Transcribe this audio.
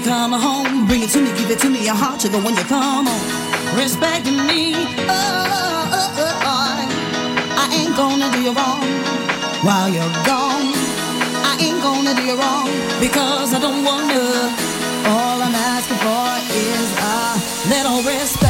you come home. Bring it to me, give it to me, A heart sugar when you come home. Respecting me, oh, oh, oh, oh, I ain't gonna do you wrong while you're gone. I ain't gonna do you wrong because I don't wanna. All I'm asking for is a little respect.